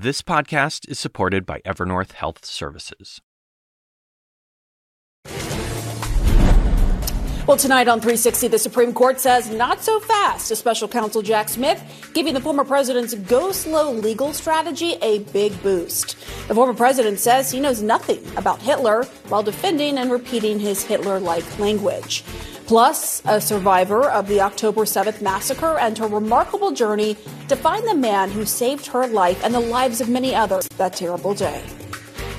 This podcast is supported by Evernorth Health Services. Well, tonight on 360, the Supreme Court says not so fast to special counsel Jack Smith, giving the former president's go slow legal strategy a big boost. The former president says he knows nothing about Hitler while defending and repeating his Hitler like language. Plus, a survivor of the October 7th massacre and her remarkable journey to find the man who saved her life and the lives of many others that terrible day.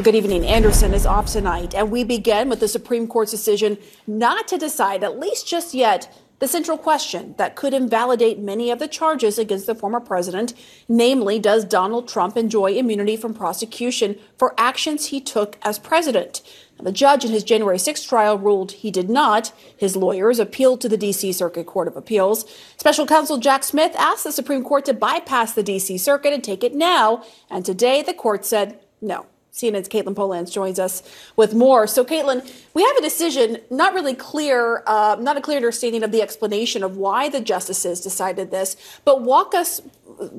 Good evening. Anderson is off tonight, and we begin with the Supreme Court's decision not to decide, at least just yet, the central question that could invalidate many of the charges against the former president, namely, does Donald Trump enjoy immunity from prosecution for actions he took as president? The judge in his January 6th trial ruled he did not. His lawyers appealed to the D.C. Circuit Court of Appeals. Special counsel Jack Smith asked the Supreme Court to bypass the D.C. Circuit and take it now, and today the court said no. CNN's Katelyn Polantz joins us with more. So, Katelyn, we have a decision, not really clear, uh, not a clear understanding of the explanation of why the justices decided this, but walk us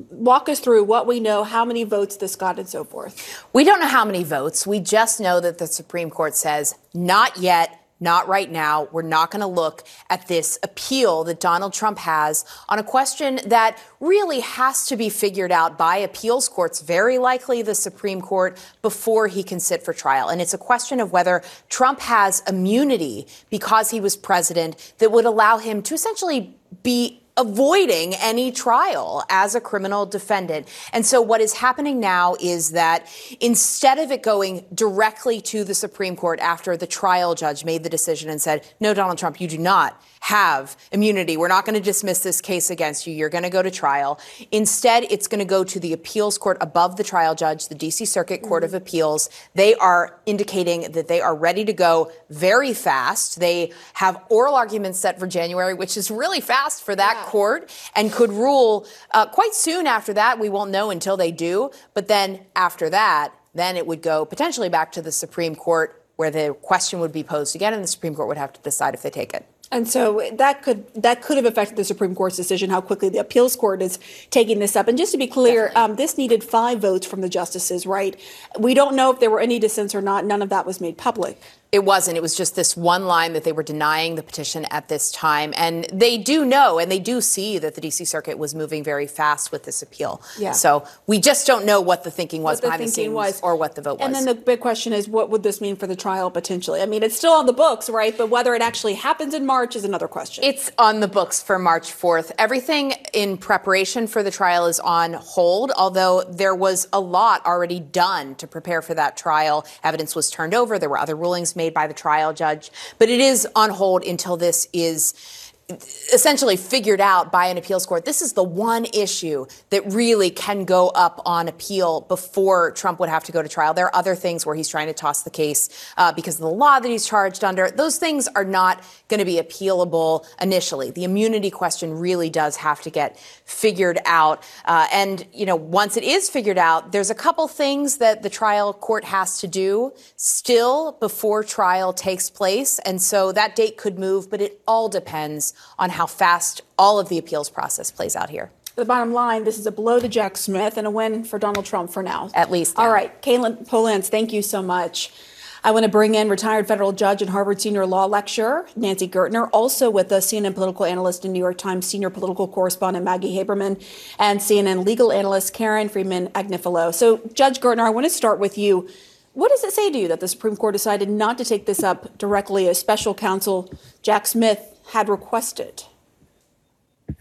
walk us through what we know, how many votes this got, and so forth. We don't know how many votes. We just know that the Supreme Court says not yet not right now. We're not going to look at this appeal that Donald Trump has on a question that really has to be figured out by appeals courts, very likely the Supreme Court, before he can sit for trial. And it's a question of whether Trump has immunity because he was president that would allow him to essentially be avoiding any trial as a criminal defendant. And so what is happening now is that instead of it going directly to the Supreme Court after the trial judge made the decision and said, no, Donald Trump, you do not have immunity. We're not going to dismiss this case against you. You're going to go to trial. Instead, it's going to go to the appeals court above the trial judge, the DC Circuit Court mm-hmm. of Appeals. They are indicating that they are ready to go very fast. They have oral arguments set for January, which is really fast for that yeah. Court and could rule uh, quite soon after that. We won't know until they do. But then after that, then it would go potentially back to the Supreme Court where the question would be posed again and the Supreme Court would have to decide if they take it. And so that could that could have affected the Supreme Court's decision how quickly the appeals court is taking this up. And just to be clear, um, this needed five votes from the justices, right? We don't know if there were any dissents or not. None of that was made public. It wasn't. It was just this one line that they were denying the petition at this time. And they do know and they do see that the DC Circuit was moving very fast with this appeal. Yeah. So we just don't know what the thinking was the behind thinking the scenes was. or what the vote was. And then the big question is what would this mean for the trial potentially? I mean, it's still on the books, right? But whether it actually happens in March is another question. It's on the books for March 4th. Everything in preparation for the trial is on hold, although there was a lot already done to prepare for that trial. Evidence was turned over. There were other rulings made by the trial judge, but it is on hold until this is essentially figured out by an appeals court. This is the one issue that really can go up on appeal before Trump would have to go to trial. There are other things where he's trying to toss the case uh, because of the law that he's charged under. Those things are not going to be appealable initially. The immunity question really does have to get figured out. Uh, and, you know, once it is figured out, there's a couple things that the trial court has to do still before trial takes place. And so that date could move, but it all depends on how fast all of the appeals process plays out here. The bottom line, this is a blow to Jack Smith and a win for Donald Trump for now. At least. Yeah. All right. Katelyn Polantz, thank you so much. I want to bring in retired federal judge and Harvard senior law lecturer Nancy Gertner, also with the CNN political analyst and New York Times senior political correspondent Maggie Haberman, and CNN legal analyst Karen Friedman Agnifilo. So, Judge Gertner, I want to start with you. What does it say to you that the Supreme Court decided not to take this up directly as special counsel Jack Smith had requested?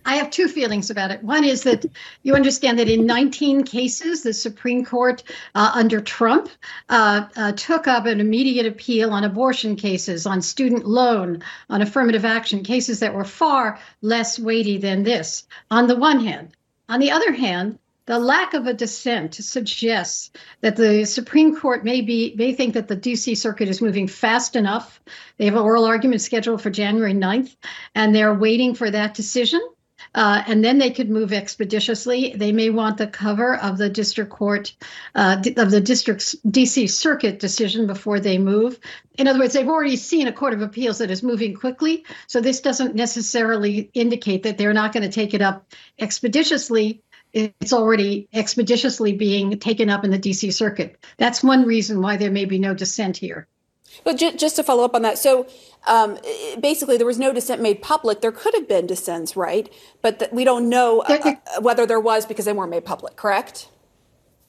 I have two feelings about it. One is that you understand that in 19 cases, the Supreme Court uh, under Trump uh, uh, took up an immediate appeal on abortion cases, on student loan, on affirmative action, cases that were far less weighty than this, on the one hand. On the other hand, the lack of a dissent suggests that the Supreme Court may be may think that the DC Circuit is moving fast enough. They have an oral argument scheduled for January 9th, and they're waiting for that decision. Uh, and then they could move expeditiously. They may want the cover of the district court, uh, of the district's DC circuit decision before they move. In other words, they've already seen a court of appeals that is moving quickly. So this doesn't necessarily indicate that they're not going to take it up expeditiously it's already expeditiously being taken up in the DC Circuit. That's one reason why there may be no dissent here. But ju- just to follow up on that, so um, basically there was no dissent made public. There could have been dissents, right? But th- we don't know uh, whether there was because they weren't made public, correct?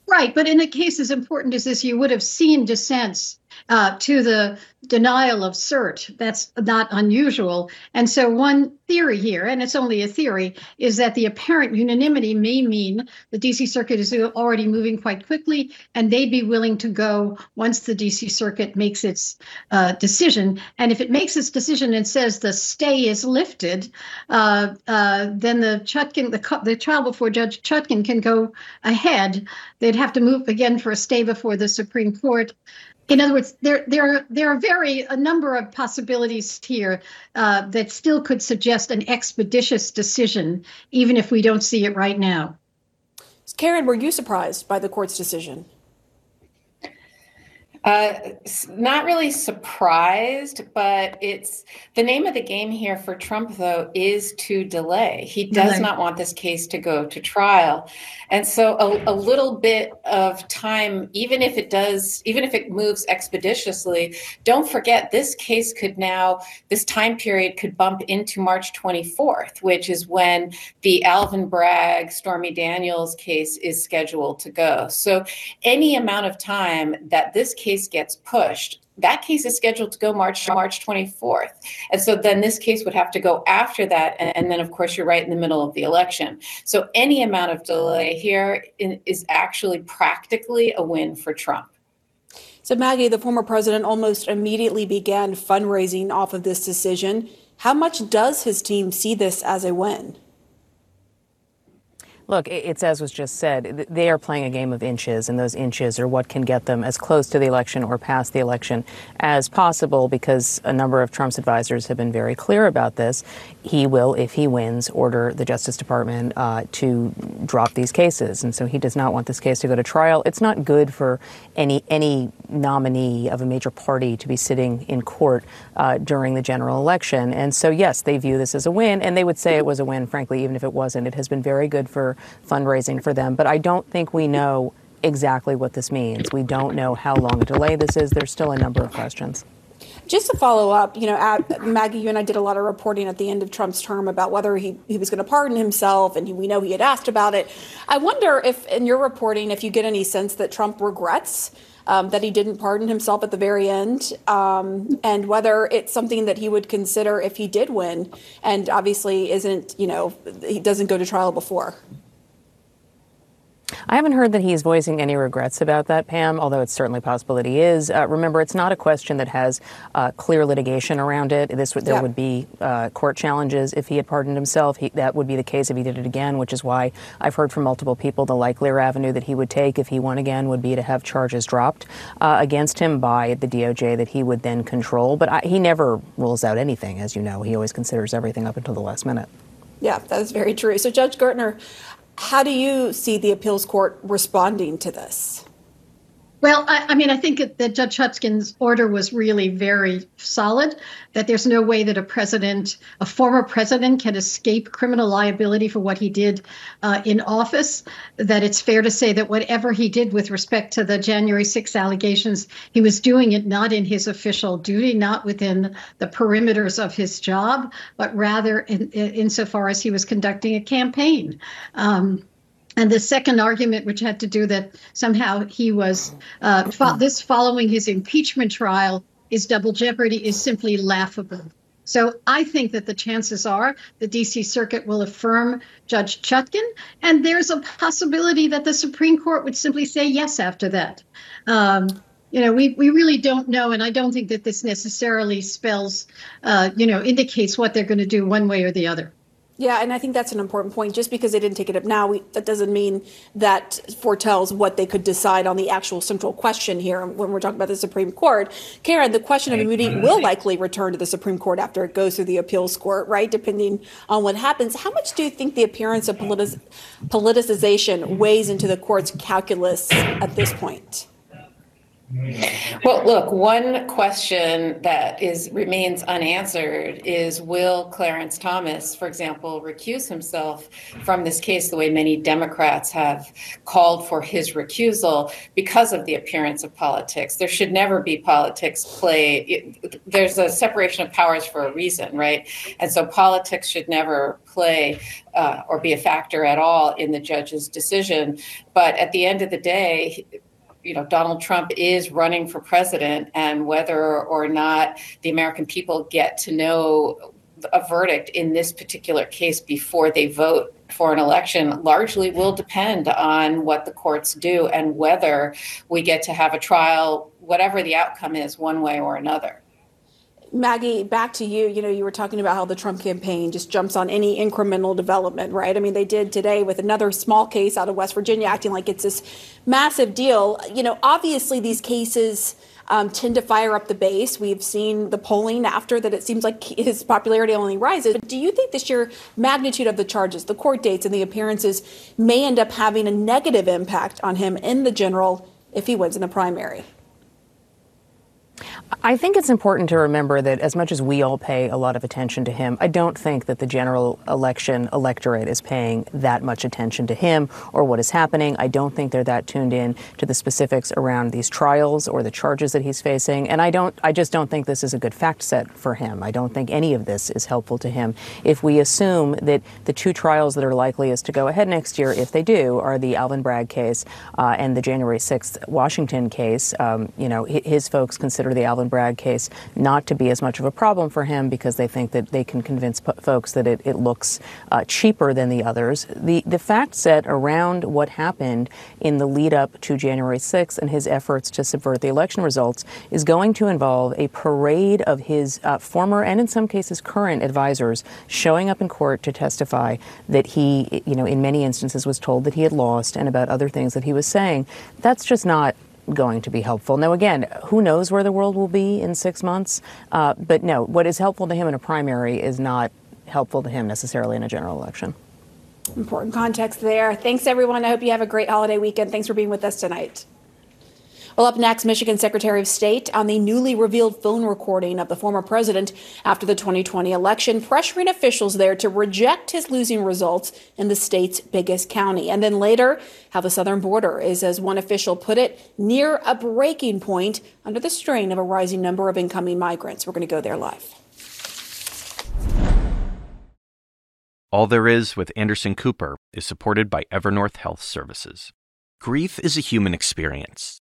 Right. But in a case as important as this, you would have seen dissents uh, to the denial of cert. That's not unusual. And so, one theory here, and it's only a theory, is that the apparent unanimity may mean the DC Circuit is already moving quite quickly, and they'd be willing to go once the DC Circuit makes its uh, decision. And if it makes its decision and says the stay is lifted, uh, uh then the Chutkan, the, the trial before Judge Chutkan can go ahead. They'd have to move again for a stay before the Supreme Court in other words, there there are there are very a number of possibilities here uh, that still could suggest an expeditious decision, even if we don't see it right now. Karen, were you surprised by the court's decision? Uh, not really surprised, but it's the name of the game here for Trump, though, is to delay. He does not want this case to go to trial. And so a, a, little bit of time, even if it does, even if it moves expeditiously, don't forget this case could now, this time period could bump into March 24th, which is when the Alvin Bragg, Stormy Daniels case is scheduled to go. So any amount of time that this case case gets pushed, that case is scheduled to go March March 24th. And so then this case would have to go after that. And, and, then, of course, you're right in the middle of the election. So any amount of delay here in, is actually practically a win for Trump. So, Maggie, the former president almost immediately began fundraising off of this decision. How much does his team see this as a win? Look, it's as was just said, they are playing a game of inches, and those inches are what can get them as close to the election or past the election as possible because a number of Trump's advisors have been very clear about this. He will, if he wins, order the Justice Department uh, to drop these cases. And so he does not want this case to go to trial. It's not good for any, any nominee of a major party to be sitting in court uh, during the general election. And so, yes, they view this as a win, and they would say it was a win, frankly, even if it wasn't. It has been very good for fundraising for them. But I don't think we know exactly what this means. We don't know how long a delay this is. There's still a number of questions. Just to follow up, you know, at, Maggie, you and I did a lot of reporting at the end of Trump's term about whether he, he was going to pardon himself, and he, we know he had asked about it. I wonder if, in your reporting, if you get any sense that Trump regrets um, that he didn't pardon himself at the very end, um, and whether it's something that he would consider if he did win, and obviously isn't, you know, he doesn't go to trial before. I haven't heard that he's voicing any regrets about that, Pam, although it's certainly possible that he is. Uh, remember, it's not a question that has uh, clear litigation around it. This there yeah. would be uh, court challenges if he had pardoned himself. He, that would be the case if he did it again, which is why I've heard from multiple people the likelier avenue that he would take if he won again would be to have charges dropped uh, against him by the DOJ that he would then control. But I, he never rules out anything, as you know. He always considers everything up until the last minute. Yeah, that is very true. So, Judge Gertner, how do you see the appeals court responding to this? Well, I, I, mean, I think that Judge Chutkan's order was really very solid. That there's no way that a president, a former president, can escape criminal liability for what he did uh, in office. That it's fair to say that whatever he did with respect to the January 6 allegations, he was doing it not in his official duty, not within the perimeters of his job, but rather in, in insofar as he was conducting a campaign. Um, and the second argument, which had to do that somehow he was uh, fo- this following his impeachment trial is double jeopardy, is simply laughable. So I think that the chances are the DC Circuit will affirm Judge Chutkan, and there's a possibility that the Supreme Court would simply say yes after that. Um, you know, we, we really don't know, and I don't think that this necessarily spells, uh, you know, indicates what they're going to do one way or the other. Yeah, and I think that's an important point. Just because they didn't take it up now, we, that doesn't mean that foretells what they could decide on the actual central question here when we're talking about the Supreme Court. Karen, the question of immunity mm-hmm. will likely return to the Supreme Court after it goes through the appeals court, right? Depending on what happens. How much do you think the appearance of politic- politicization weighs into the court's calculus at this point? Well, look, one question that is remains unanswered is will Clarence Thomas, for example, recuse himself from this case the way many Democrats have called for his recusal because of the appearance of politics. There should never be politics play. There's a separation of powers for a reason, right? And so politics should never play uh, or be a factor at all in the judge's decision. But at the end of the day, you know Donald Trump is running for president, and whether or not the American people get to know a verdict in this particular case before they vote for an election largely will depend on what the courts do and whether we get to have a trial, whatever the outcome is, one way or another. Maggie, back to you. You know, you were talking about how the Trump campaign just jumps on any incremental development, right? I mean, they did today with another small case out of West Virginia, acting like it's this massive deal. You know, obviously these cases um, tend to fire up the base. We've seen the polling after that. It seems like his popularity only rises. But do you think the sheer magnitude of the charges, the court dates, and the appearances may end up having a negative impact on him in the general if he wins in the primary? I think it's important to remember that as much as we all pay a lot of attention to him, I don't think that the general election electorate is paying that much attention to him or what is happening. I don't think they're that tuned in to the specifics around these trials or the charges that he's facing. And I don't I just don't think this is a good fact set for him. I don't think any of this is helpful to him. If we assume that the two trials that are likeliest to go ahead next year, if they do, are the Alvin Bragg case uh, and the January 6th Washington case, um, you know, his folks consider the Alvin Bragg case not to be as much of a problem for him because they think that they can convince folks that it, it looks uh, cheaper than the others. The, the fact set around what happened in the lead up to January 6th and his efforts to subvert the election results is going to involve a parade of his uh, former and in some cases current advisors showing up in court to testify that he, you know, in many instances was told that he had lost and about other things that he was saying. That's just not going to be helpful. Now, again, who knows where the world will be in six months? Uh, but no, what is helpful to him in a primary is not helpful to him necessarily in a general election. Important context there. Thanks, everyone. I hope you have a great holiday weekend. Thanks for being with us tonight. Well, up next, Michigan Secretary of State on the newly revealed phone recording of the former president after the 2020 election, pressuring officials there to reject his losing results in the state's biggest county. And then later, how the southern border is, as one official put it, near a breaking point under the strain of a rising number of incoming migrants. We're going to go there live. All There Is with Anderson Cooper is supported by Evernorth Health Services. Grief is a human experience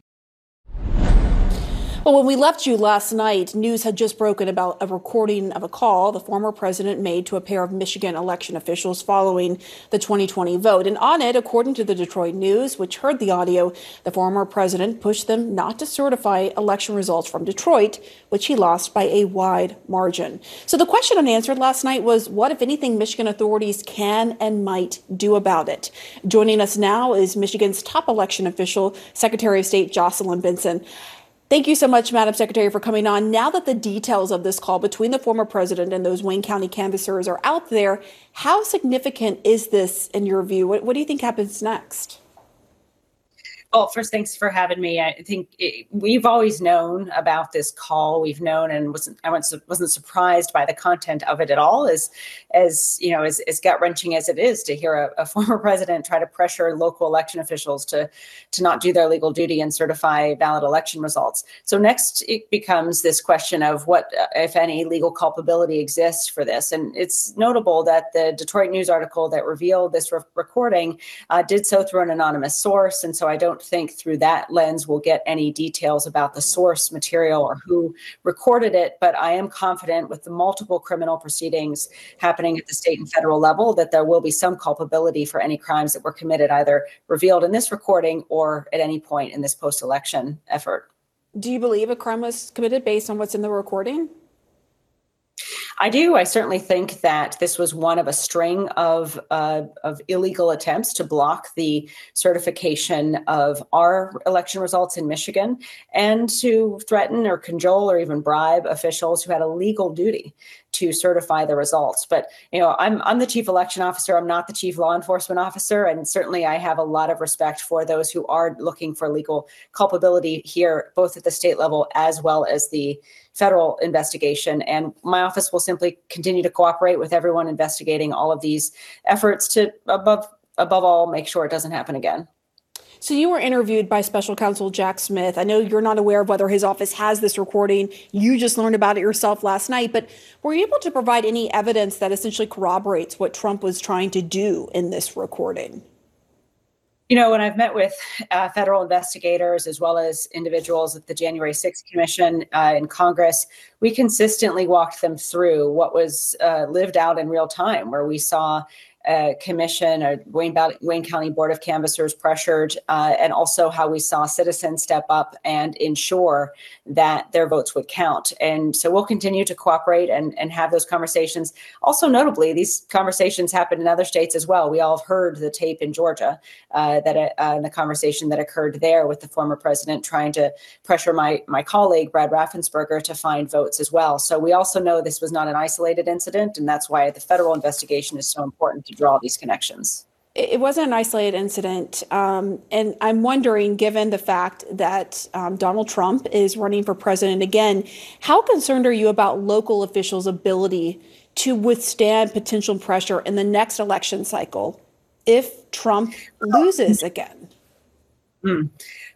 Well, when we left you last night, news had just broken about a recording of a call the former president made to a pair of Michigan election officials following the 2020 vote. And on it, according to the Detroit News, which heard the audio, the former president pushed them not to certify election results from Detroit, which he lost by a wide margin. So the question unanswered last night was what, if anything, Michigan authorities can and might do about it? Joining us now is Michigan's top election official, Secretary of State Jocelyn Benson. Thank you so much, Madam Secretary, for coming on. Now that the details of this call between the former president and those Wayne County canvassers are out there, how significant is this in your view? What, what do you think happens next? Well, first, thanks for having me. I think it, we've always known about this call. We've known and wasn't I wasn't surprised by the content of it at all. As as you know, as, as gut wrenching as it is to hear a, a, former president try to pressure local election officials to to not do their legal duty and certify valid election results. So next, it becomes this question of what, if any, legal culpability exists for this. And it's notable that the Detroit News article that revealed this re- recording uh, did so through an anonymous source, and so I think through that lens we'll get any details about the source material or who recorded it. But I am confident with the multiple criminal proceedings happening at the state and federal level that there will be some culpability for any crimes that were committed, either revealed in this recording or at any point in this post election effort. Do you believe a crime was committed based on what's in the recording? I do. I certainly think that this was one of a string of uh, of illegal attempts to block the certification of our election results in Michigan, and to threaten or cajole or even bribe officials who had a legal duty to certify the results. But you know, I'm I'm the chief election officer. I'm not the chief law enforcement officer, and certainly I have a lot of respect for those who are looking for legal culpability here, both at the state level as well as the federal investigation. And my office will simply continue to cooperate with everyone investigating all of these efforts to above above all make sure it doesn't happen again. So you were interviewed by special counsel Jack Smith. I know you're not aware of whether his office has this recording. You just learned about it yourself last night, but were you able to provide any evidence that essentially corroborates what Trump was trying to do in this recording? You know, when I've met with uh, federal investigators as well as individuals at the January 6th Commission uh, in Congress, we consistently walked them through what was uh, lived out in real time, where we saw uh, commission or Wayne, Wayne County Board of Canvassers pressured, uh, and also how we saw citizens step up and ensure that their votes would count. And so we'll continue to cooperate and, and have those conversations. Also, notably, these conversations happen in other states as well. We all heard the tape in Georgia, uh, that uh, the conversation that occurred there with the former president trying to pressure my my colleague Brad Raffensperger to find votes as well. So we also know this was not an isolated incident, and that's why the federal investigation is so important to draw these connections. It wasn't an isolated incident. Um, and I'm wondering, given the fact that um, Donald Trump is running for president again, how concerned are you about local officials' ability to withstand potential pressure in the next election cycle if Trump loses again? Mm.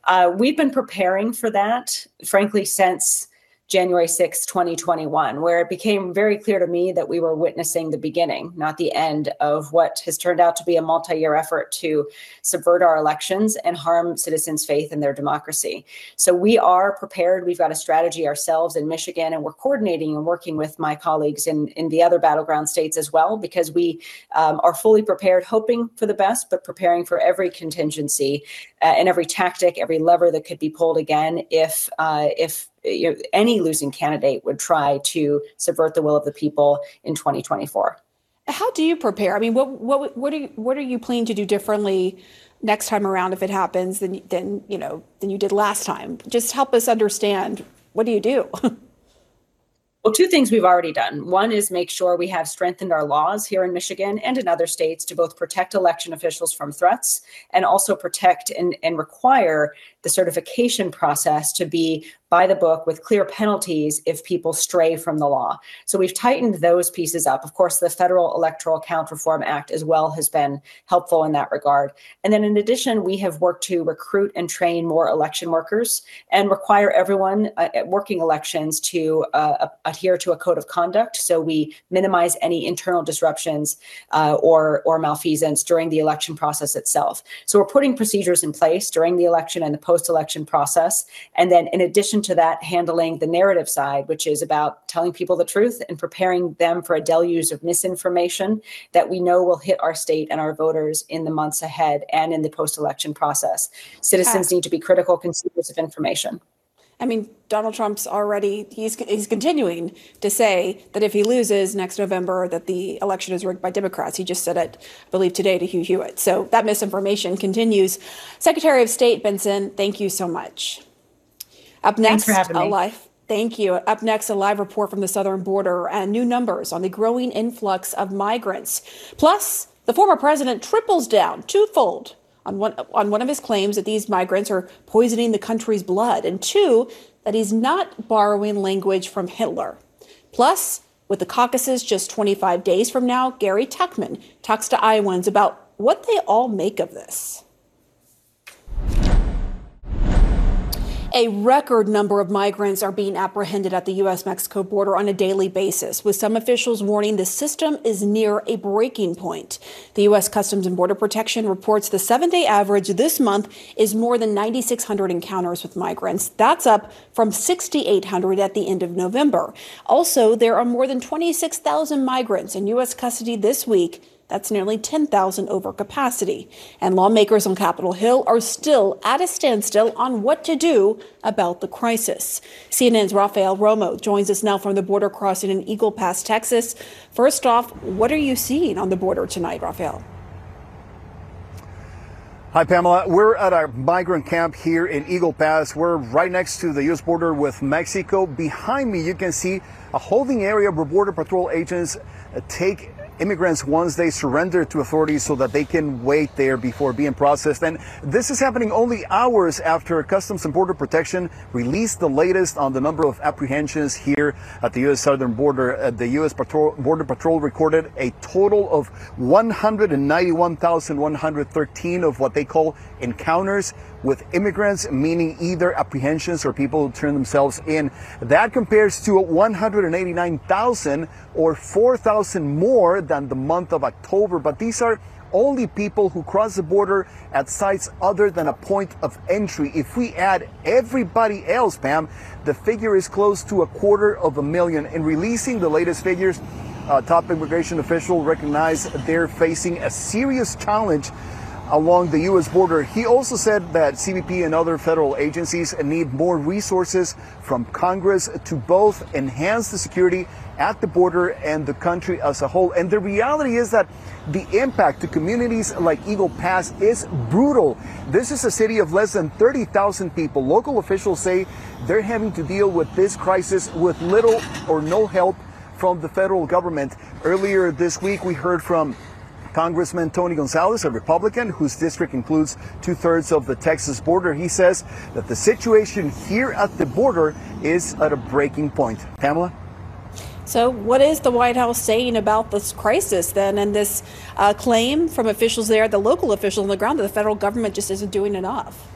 Uh, we've been preparing for that, frankly, since January 6, 2021, where it became very clear to me that we were witnessing the beginning, not the end of what has turned out to be a multi year effort to subvert our elections and harm citizens' faith in their democracy. So we are prepared. We've got a strategy ourselves in Michigan, and we're coordinating and working with my colleagues in, in the other battleground states as well, because we um, are fully prepared, hoping for the best, but preparing for every contingency uh, and every tactic, every lever that could be pulled again if, uh, if you know, any losing candidate would try to subvert the will of the people in 2024. How do you prepare? I mean, what what what are you, what are you planning to do differently next time around if it happens than than you know than you did last time? Just help us understand. What do you do? Well, two things we've already done. One is make sure we have strengthened our laws here in Michigan and in other states to both protect election officials from threats and also protect and, and require the certification process to be by the book with clear penalties if people stray from the law. So we've tightened those pieces up. Of course, the Federal Electoral Count Reform Act as well has been helpful in that regard. And then in addition, we have worked to recruit and train more election workers and require everyone uh, working elections to uh, adhere to a code of conduct. So we minimize any internal disruptions uh, or, or malfeasance during the election process itself. So we're putting procedures in place during the election and the post election process. And then in addition addition to that, handling the narrative side, which is about telling people the truth and preparing them for a deluge of misinformation that we know will hit our state and our voters in the months ahead and in the post election process. Citizens need to be critical consumers of information. I mean, Donald Trump's already he's he's continuing to say that if he loses next November, that the election is rigged by Democrats. He just said it, I believe, today to Hugh Hewitt. So that misinformation continues. Secretary of State Benson, thank you so much. Up next, a live. Thank you. Up next, a live report from the southern border and new numbers on the growing influx of migrants. Plus, the former president triples down twofold on one, on one of his claims that these migrants are poisoning the country's blood, and two, that he's not borrowing language from Hitler. Plus, with the caucuses just 25 days from now, Gary Tuchman talks to Iowans about what they all make of this. A record number of migrants are being apprehended at the U.S. Mexico border on a daily basis, with some officials warning the system is near a breaking point. The U.S. Customs and Border Protection reports the seven day average this month is more than 9,600 encounters with migrants. That's up from 6,800 at the end of November. Also, there are more than 26,000 migrants in U.S. custody this week that's nearly 10,000 over capacity. And lawmakers on Capitol Hill are still at a standstill on what to do about the crisis. CNN's Rafael Romo joins us now from the border crossing in Eagle Pass, Texas. First off, what are you seeing on the border tonight, Rafael? Hi, Pamela. We're at our migrant camp here in Eagle Pass. We're right next to the U.S. border with Mexico. Behind me, you can see a holding area where Border Patrol agents take immigrants once they surrender to authorities so that they can wait there before being processed. And this is happening only hours after Customs and Border Protection released the latest on the number of apprehensions here at the U.S. southern border. Uh, the U.S. Patrol, Border Patrol recorded a total of 191,113 of what they call encounters with immigrants, meaning either apprehensions or people who turn themselves in. That compares to 189,000 or 4,000 more than the month of October. But these are only people who cross the border at sites other than a point of entry. If we add everybody else, Pam, the figure is close to a quarter of a million. In releasing the latest figures, uh, top immigration official recognized they're facing a serious challenge along the U.S. border. He also said that CBP and other federal agencies need more resources from Congress to both enhance the security at the border and the country as a whole. And the reality is that the impact to communities like Eagle Pass is brutal. This is a city of less than 30,000 people. Local officials say they're having to deal with this crisis with little or no help from the federal government. Earlier this week, we heard from Congressman Tony Gonzalez, a Republican whose district includes two thirds of the Texas border, he says that the situation here at the border is at a breaking point. Pamela? So, what is the White House saying about this crisis then and this uh, claim from officials there, the local officials on the ground, that the federal government just isn't doing enough?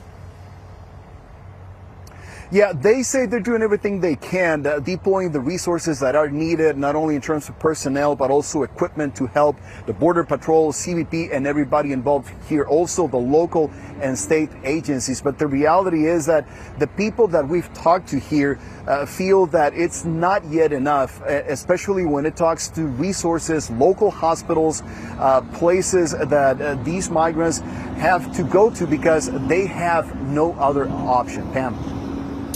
Yeah, they say they're doing everything they can, uh, deploying the resources that are needed, not only in terms of personnel, but also equipment to help the Border Patrol, CBP, and everybody involved here, also the local and state agencies. But the reality is that the people that we've talked to here uh, feel that it's not yet enough, especially when it talks to resources, local hospitals, uh, places that uh, these migrants have to go to because they have no other option. Pam.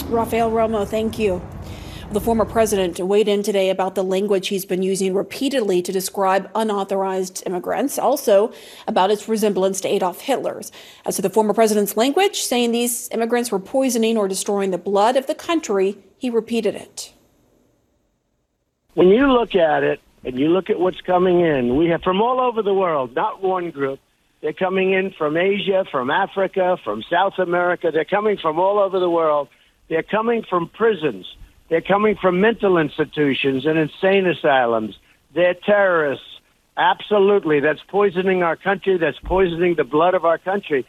Rafael Romo, thank you. The former president weighed in today about the language he's been using repeatedly to describe unauthorized immigrants, also about its resemblance to Adolf Hitler's. As to the former president's language, saying these immigrants were poisoning or destroying the blood of the country, he repeated it. When you look at it and you look at what's coming in, we have from all over the world, not one group. They're coming in from Asia, from Africa, from South America. They're coming from all over the world. They're coming from prisons. They're coming from mental institutions and insane asylums. They're terrorists. Absolutely. That's poisoning our country. That's poisoning the blood of our country.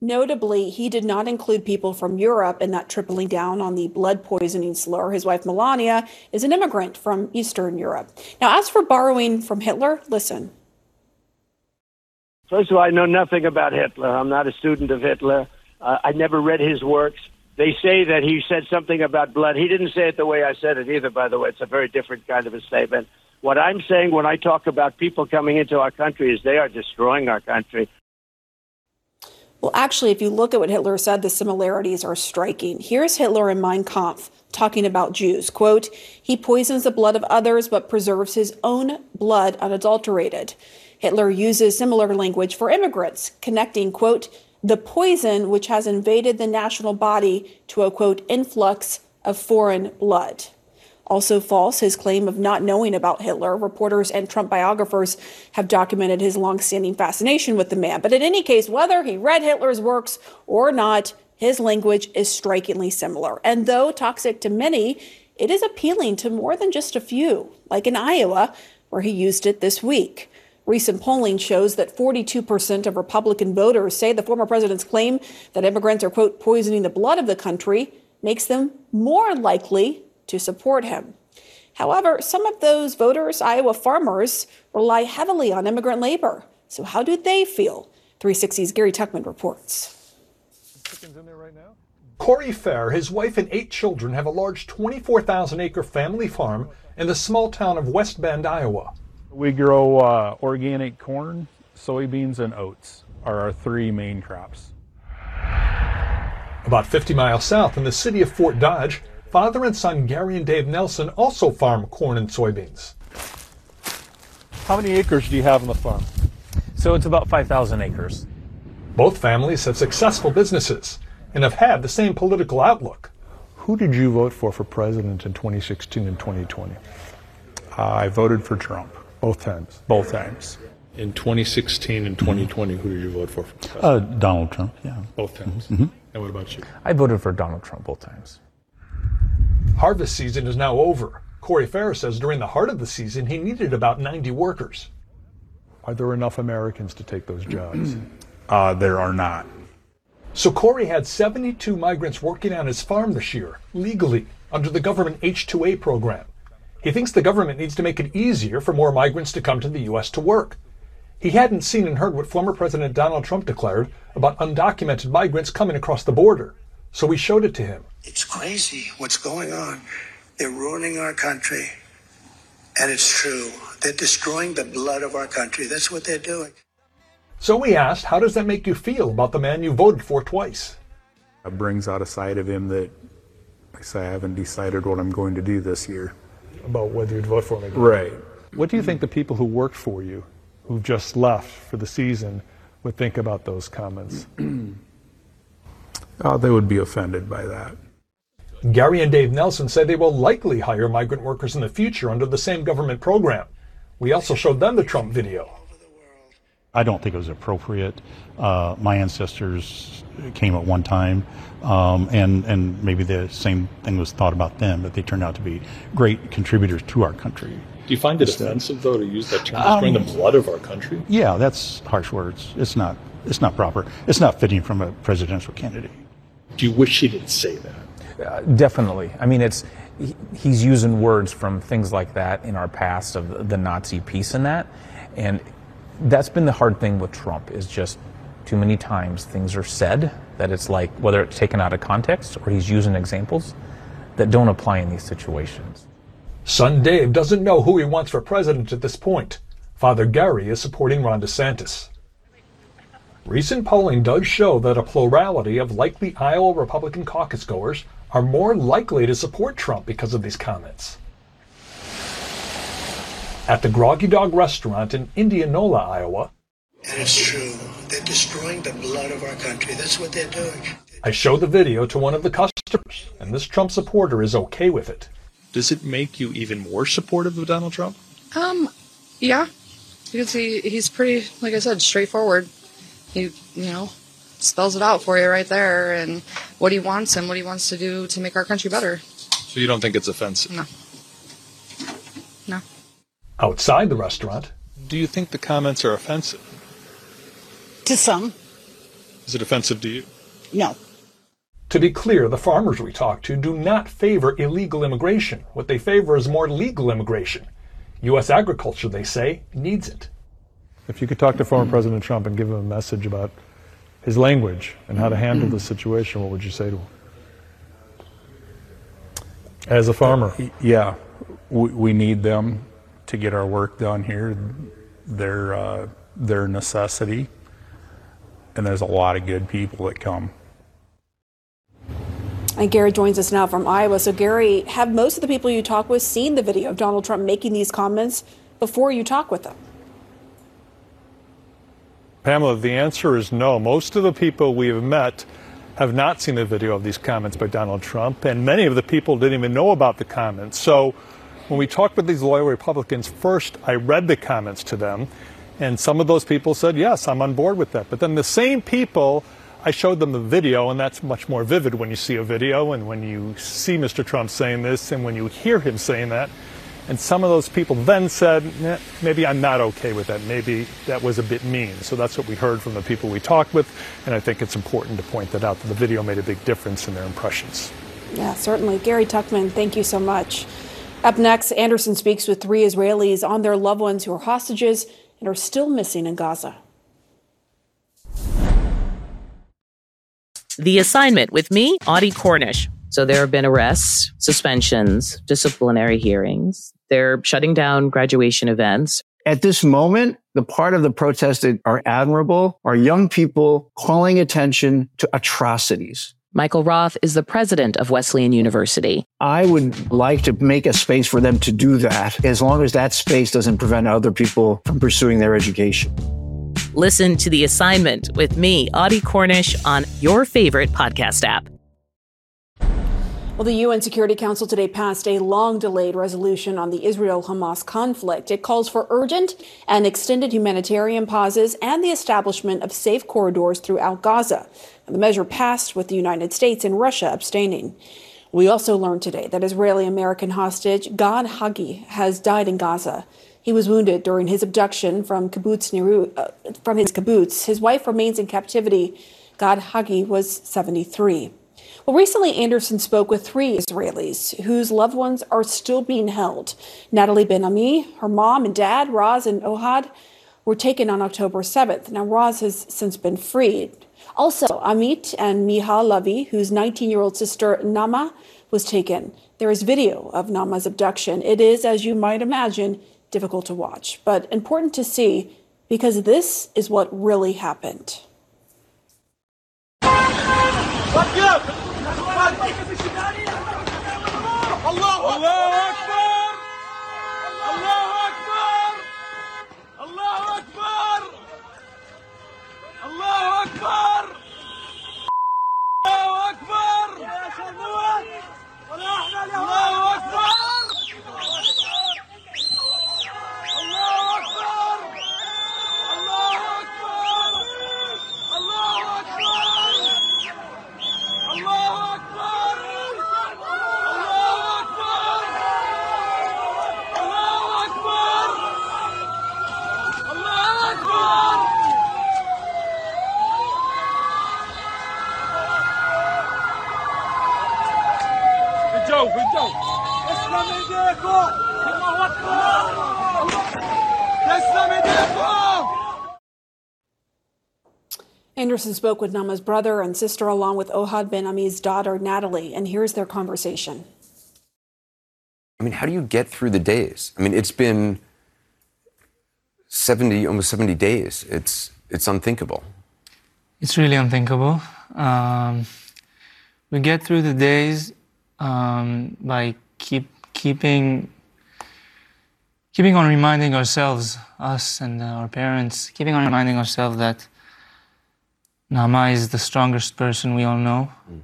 Notably, he did not include people from Europe in that tripling down on the blood poisoning slur. His wife, Melania, is an immigrant from Eastern Europe. Now, as for borrowing from Hitler, listen. First of all, I know nothing about Hitler. I'm not a student of Hitler. Uh, I never read his works. They say that he said something about blood. He didn't say it the way I said it either, by the way. It's a very different kind of a statement. What I'm saying when I talk about people coming into our country is they are destroying our country. Well, actually, if you look at what Hitler said, the similarities are striking. Here's Hitler in Mein Kampf talking about Jews. Quote, he poisons the blood of others but preserves his own blood unadulterated. Hitler uses similar language for immigrants, connecting, quote, the poison which has invaded the national body to a quote influx of foreign blood. Also false, his claim of not knowing about Hitler. Reporters and Trump biographers have documented his longstanding fascination with the man. But in any case, whether he read Hitler's works or not, his language is strikingly similar. And though toxic to many, it is appealing to more than just a few, like in Iowa, where he used it this week. Recent polling shows that 42% of Republican voters say the former president's claim that immigrants are, quote, poisoning the blood of the country makes them more likely to support him. However, some of those voters, Iowa farmers, rely heavily on immigrant labor. So, how do they feel? 360's Gary Tuchman reports. Corey Fair, his wife, and eight children have a large 24,000 acre family farm in the small town of West Bend, Iowa. We grow uh, organic corn, soybeans, and oats are our three main crops. About 50 miles south in the city of Fort Dodge, father and son Gary and Dave Nelson also farm corn and soybeans. How many acres do you have on the farm? So it's about 5,000 acres. Both families have successful businesses and have had the same political outlook. Who did you vote for for president in 2016 and 2020? Uh, I voted for Trump. Both times? Both times. In 2016 and 2020, who did you vote for? for uh, Donald Trump, yeah. Both times. Mm-hmm. And what about you? I voted for Donald Trump both times. Harvest season is now over. Corey Farris says during the heart of the season, he needed about 90 workers. Are there enough Americans to take those jobs? uh, there are not. So Corey had 72 migrants working on his farm this year, legally, under the government H-2A program. He thinks the government needs to make it easier for more migrants to come to the U.S. to work. He hadn't seen and heard what former President Donald Trump declared about undocumented migrants coming across the border. So we showed it to him. It's crazy what's going on. They're ruining our country. And it's true. They're destroying the blood of our country. That's what they're doing. So we asked, how does that make you feel about the man you voted for twice? It brings out a side of him that I say I haven't decided what I'm going to do this year. About whether you'd vote for him again. Right. What do you think the people who worked for you, who've just left for the season, would think about those comments? uh, they would be offended by that. Gary and Dave Nelson say they will likely hire migrant workers in the future under the same government program. We also showed them the Trump video. I don't think it was appropriate. Uh, my ancestors came at one time, um, and and maybe the same thing was thought about them, but they turned out to be great contributors to our country. Do you find it offensive, though, to use that term, destroying um, the blood of our country? Yeah, that's harsh words. It's not. It's not proper. It's not fitting from a presidential candidate. Do you wish he didn't say that? Uh, definitely. I mean, it's he, he's using words from things like that in our past of the Nazi peace and that, and that's been the hard thing with Trump is just too many times things are said that it's like whether it's taken out of context or he's using examples that don't apply in these situations. Son Dave doesn't know who he wants for president at this point. Father Gary is supporting Ron DeSantis. Recent polling does show that a plurality of likely Iowa Republican caucus goers are more likely to support Trump because of these comments. At the Groggy Dog restaurant in Indianola, Iowa, and it's true. They're destroying the blood of our country. That's what they're doing. I showed the video to one of the customers, and this Trump supporter is okay with it. Does it make you even more supportive of Donald Trump? Um, yeah, because he he's pretty, like I said, straightforward. He, you know, spells it out for you right there, and what he wants and what he wants to do to make our country better. So you don't think it's offensive? No. No. Outside the restaurant, do you think the comments are offensive? To some. Is it offensive to you? No. To be clear, the farmers we talk to do not favor illegal immigration. What they favor is more legal immigration. U.S. agriculture, they say, needs it. If you could talk to former President Trump and give him a message about his language and how to handle the situation, what would you say to him? As a farmer. Uh, yeah, we, we need them to get our work done here. They're, uh, they're necessity, and there's a lot of good people that come. And Gary joins us now from Iowa. So, Gary, have most of the people you talk with seen the video of Donald Trump making these comments before you talk with them? Pamela, the answer is no. Most of the people we have met have not seen the video of these comments by Donald Trump, and many of the people didn't even know about the comments. So when we talked with these loyal Republicans, first I read the comments to them, and some of those people said, Yes, I'm on board with that. But then the same people, I showed them the video, and that's much more vivid when you see a video and when you see Mr. Trump saying this and when you hear him saying that. And some of those people then said, eh, maybe I'm not okay with that. Maybe that was a bit mean. So that's what we heard from the people we talked with. And I think it's important to point that out that the video made a big difference in their impressions. Yeah, certainly. Gary Tuchman, thank you so much. Up next, Anderson speaks with three Israelis on their loved ones who are hostages and are still missing in Gaza. The assignment with me, Audie Cornish. So there have been arrests, suspensions, disciplinary hearings. They're shutting down graduation events. At this moment, the part of the protests that are admirable are young people calling attention to atrocities. Michael Roth is the president of Wesleyan University. I would like to make a space for them to do that as long as that space doesn't prevent other people from pursuing their education. Listen to The Assignment with me, Audie Cornish, on your favorite podcast app. Well, the UN Security Council today passed a long delayed resolution on the Israel Hamas conflict. It calls for urgent and extended humanitarian pauses and the establishment of safe corridors throughout Gaza. The measure passed with the United States and Russia abstaining. We also learned today that Israeli American hostage Gad Hagi has died in Gaza. He was wounded during his abduction from kibbutz Nir Oz, uh, from his kibbutz. His wife remains in captivity. Gad Hagi was 73. Well, recently, Anderson spoke with three Israelis whose loved ones are still being held. Natalie Ben Ami, her mom and dad, Raz and Ohad, were taken on October 7th. Now, Raz has since been freed. Also, Amit and Miha Lavi, whose 19 year old sister Naama was taken. There is video of Naama's abduction. It is, as you might imagine, difficult to watch, but important to see because this is what really happened. Anderson spoke with Naama's brother and sister, along with Ohad Ben Ami's daughter, Natalie, and here's their conversation. I mean, how do you get through the days? I mean, it's been 70, almost 70 days. It's, it's unthinkable. It's really unthinkable. Um, we get through the days um, by keep keeping keeping on reminding ourselves, us and our parents, keeping on reminding ourselves that Naama is the strongest person we all know, Mm.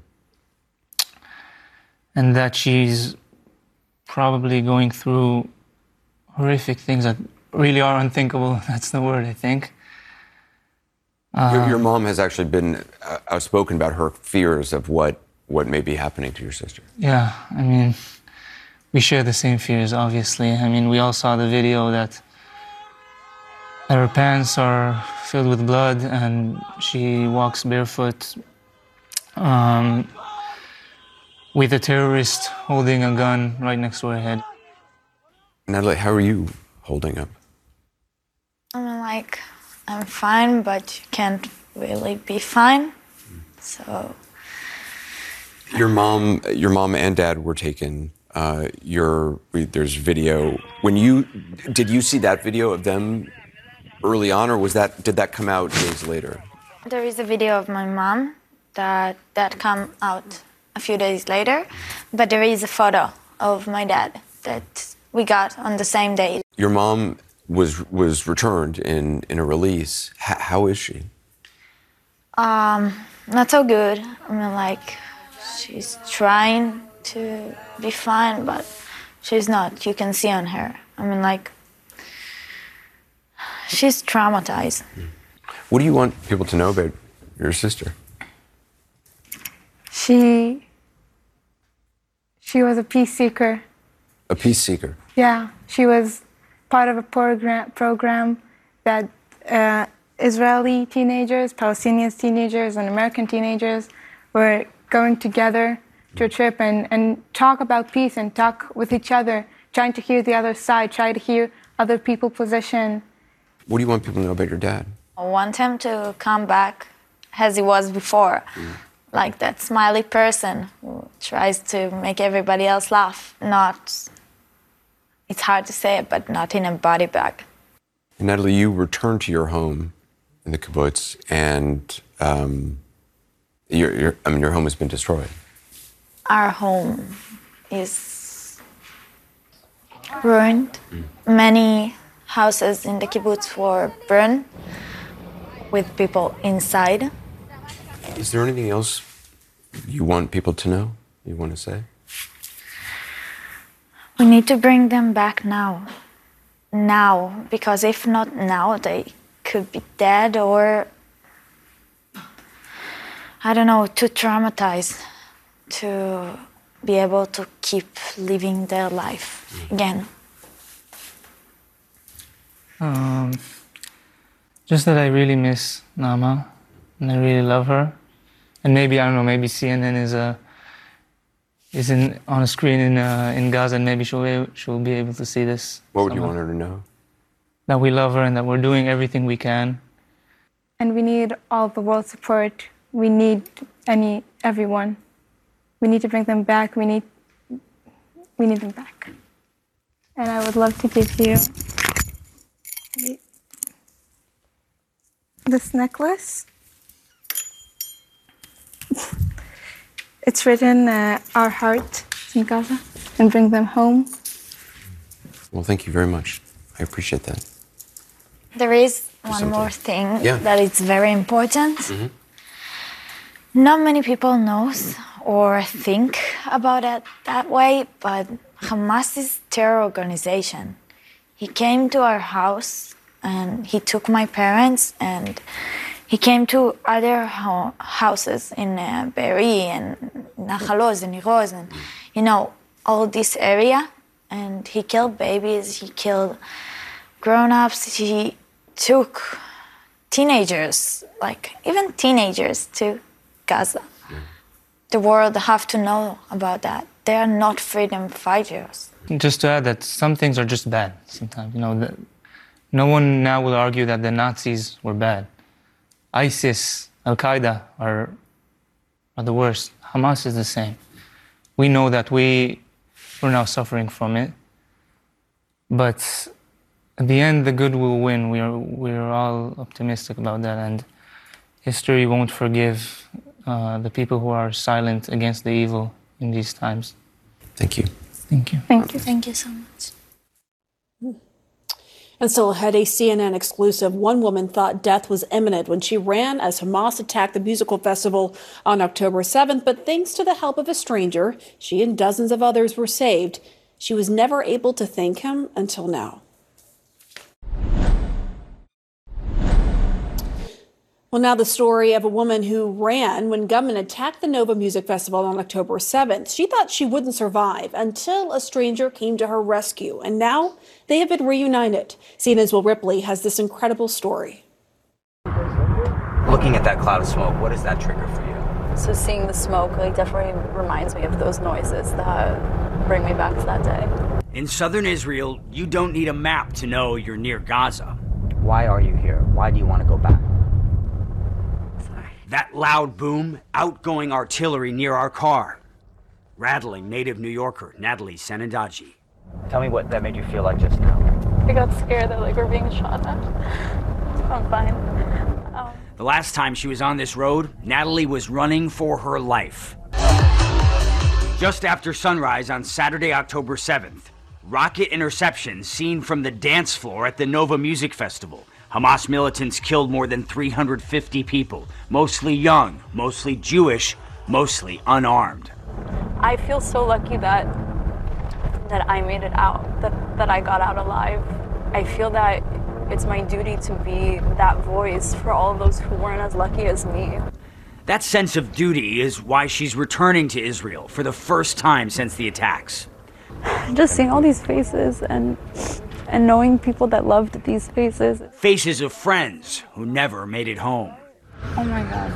and that she's probably going through horrific things that really are unthinkable. That's the word, I think. your, your Um, mom has actually been uh, outspoken about her fears of what, what may be happening to your sister. Yeah, I mean, we share the same fears, obviously. I mean, we all saw the video that her pants are filled with blood and she walks barefoot um, with a terrorist holding a gun right next to her head. Natalie, how are you holding up? I'm like, I'm fine, but you can't really be fine. So, Your mom, your mom and dad were taken. Uh, your there's video. When you did you see that video of them early on, or was that did that come out days later? there is a video of my mom that that come out a few days later, but there is a photo of my dad that we got on the same day. Your mom was was returned in in a release. H- how is she? Um, not so good. I mean, like, she's trying to be fine, but she's not. You can see on her. I mean, like, she's traumatized. What do you want people to know about your sister? She she was a peace seeker. A peace seeker. Yeah, she was part of a program program that uh, Israeli teenagers, Palestinian teenagers, and American teenagers were going together to a trip and, and talk about peace and talk with each other, trying to hear the other side, try to hear other people's position. What do you want people to know about your dad? I want him to come back as he was before, like that smiley person who tries to make everybody else laugh. Not, it's hard to say it, but not in a body bag. And Natalie, you returned to your home in the kibbutz, and um, your, your, I mean, your home has been destroyed. Our home is ruined. Many houses in the kibbutz were burned with people inside. Is there anything else you want people to know? You want to say? We need to bring them back now. Now, because if not now, they could be dead or, I don't know, too traumatized to be able to keep living their life mm. again. Um, just that I really miss Naama, and I really love her. And maybe I don't know. Maybe CNN is a is in on a screen in uh, in Gaza, and maybe she'll be, she'll be able to see this. What would you want her to know? That we love her and that we're doing everything we can. And we need all the world support. We need any everyone. We need to bring them back. We need we need them back. And I would love to give you this necklace. It's written uh, "Our heart in Gaza" and bring them home. Well, thank you very much. I appreciate that. There is one more thing Yeah. that is very important. Not many people knows or think about it that way, but Hamas is terror organization. He came to our house and he took my parents and he came to other ho- houses in uh, Be'eri and Nahal Oz and Iroz and you know all this area and he killed babies, he killed grown-ups, he took teenagers, like even teenagers to Gaza. The world have to know about that. They are not freedom fighters. Just to add that some things are just bad sometimes. You know, the, no one now will argue that the Nazis were bad. ISIS, Al Qaeda are, are the worst. Hamas is the same. We know that we, we're now suffering from it. But at the end, the good will win. We are, we are all optimistic about that. And history won't forgive uh, the people who are silent against the evil in these times. Thank you. Thank you. Thank you. Thank you so much. And still ahead, a CNN exclusive. One woman thought death was imminent when she ran as Hamas attacked the musical festival on October 7th. But thanks to the help of a stranger, she and dozens of others were saved. She was never able to thank him until now. Well, now the story of a woman who ran when gunmen attacked the Nova Music Festival on October 7th. She thought she wouldn't survive until a stranger came to her rescue, and now they have been reunited. CNN's Will Ripley has this incredible story. Looking at that cloud of smoke, what does that trigger for you? So seeing the smoke like definitely reminds me of those noises that bring me back to that day. In southern Israel, you don't need a map to know you're near Gaza. Why are you here? Why do you want to go back? That loud boom, outgoing artillery near our car. Rattling native New Yorker Natalie Sanandaji. Tell me what that made you feel like just now. I got scared that like we're being shot at. I'm fine. Um, The last time she was on this road, Natalie was running for her life. Just after sunrise on Saturday, October 7th, rocket interceptions seen from the dance floor at the Nova Music Festival, Hamas militants killed more than 350 people, mostly young, mostly Jewish, mostly unarmed. I feel so lucky that that I made it out, that, that I got out alive. I feel that it's my duty to be that voice for all of those who weren't as lucky as me. That sense of duty is why she's returning to Israel for the first time since the attacks. Just seeing all these faces and and knowing people that loved these faces. Faces of friends who never made it home. Oh my God.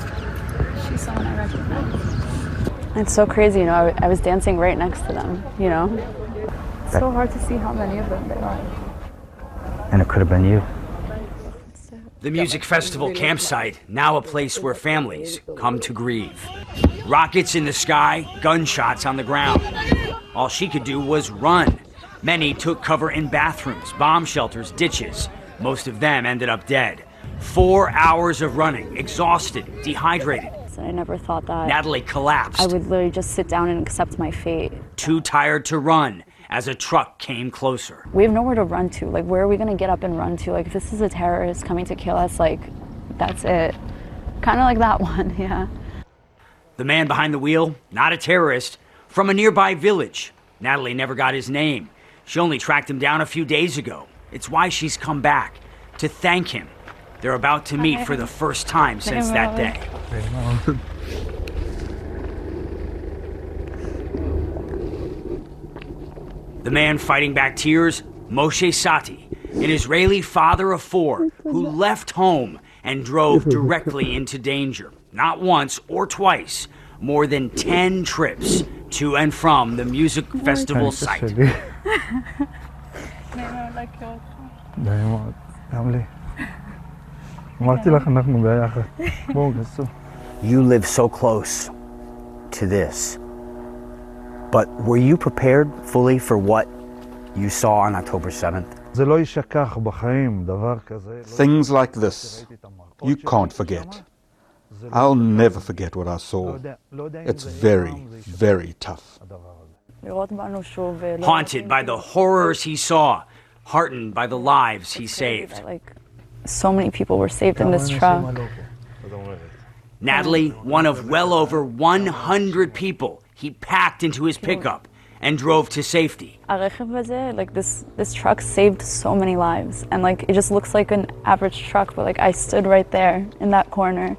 She's someone I recognize. It's so crazy, you know. I, I was dancing right next to them, you know. It's so hard to see how many of them there are. And it could have been you. The music festival campsite, now a place where families come to grieve. Rockets in the sky, gunshots on the ground. All she could do was run. Many took cover in bathrooms, bomb shelters, ditches. Most of them ended up dead. Four hours of running, exhausted, dehydrated. I never thought that Natalie collapsed. I would literally just sit down and accept my fate. Too tired to run as a truck came closer. We have nowhere to run to. Like, where are we gonna get up and run to? Like, if this is a terrorist coming to kill us, like, that's it. Kind of like that one, yeah. The man behind the wheel, not a terrorist, from a nearby village. Natalie never got his name. She only tracked him down a few days ago. It's why she's come back to thank him. They're about to meet for the first time since that day. The man fighting back tears, Moshe Sati, an Israeli father of four who left home and drove directly into danger. Not once or twice, more than 10 trips to and from the music festival site. you live so close to this, but were you prepared fully for what you saw on October 7th? Things like this, you can't forget. I'll never forget what I saw. It's very, very tough. Haunted by the horrors he saw, heartened by the lives he saved. Like so many people were saved in this truck. Natalie, one of well over 100 people he packed into his pickup and drove to safety. Like this, this truck saved so many lives, and like it just looks like an average truck, but like I stood right there in that corner.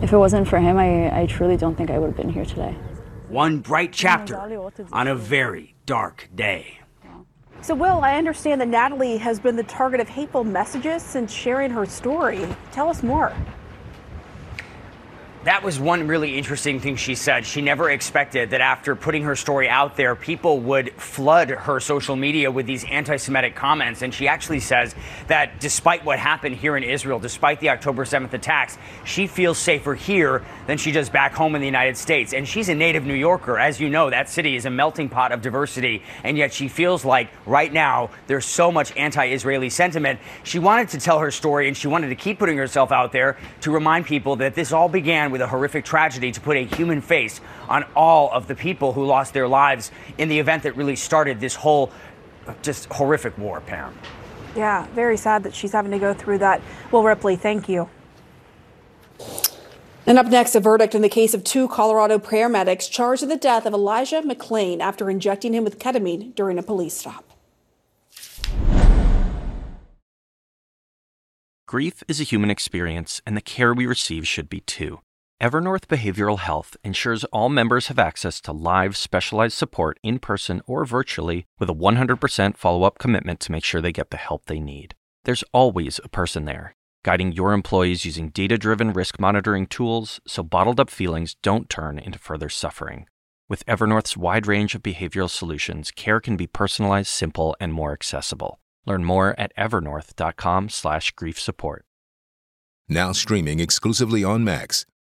If it wasn't for him, I, I truly don't think I would have been here today. One bright chapter on a very dark day. So, Will, I understand that Natalie has been the target of hateful messages since sharing her story. Tell us more. That was one really interesting thing she said. She never expected that after putting her story out there, people would flood her social media with these anti Semitic comments. And she actually says that despite what happened here in Israel, despite the October 7th attacks, she feels safer here than she does back home in the United States. And she's a native New Yorker. As you know, that city is a melting pot of diversity. And yet she feels like right now there's so much anti Israeli sentiment. She wanted to tell her story and she wanted to keep putting herself out there to remind people that this all began with a horrific tragedy to put a human face on all of the people who lost their lives in the event that really started this whole just horrific war, Pam. Yeah, very sad that she's having to go through that. Well, Ripley, thank you. And up next, a verdict in the case of two Colorado paramedics charged in the death of Elijah McClain after injecting him with ketamine during a police stop. Grief is a human experience, and the care we receive should be too. Evernorth Behavioral Health ensures all members have access to live, specialized support in person or virtually with a 100% follow up commitment to make sure they get the help they need. There's always a person there, guiding your employees using data driven risk monitoring tools so bottled up feelings don't turn into further suffering. With Evernorth's wide range of behavioral solutions, care can be personalized, simple, and more accessible. Learn more at evernorth.com/slash grief support. Now streaming exclusively on Max,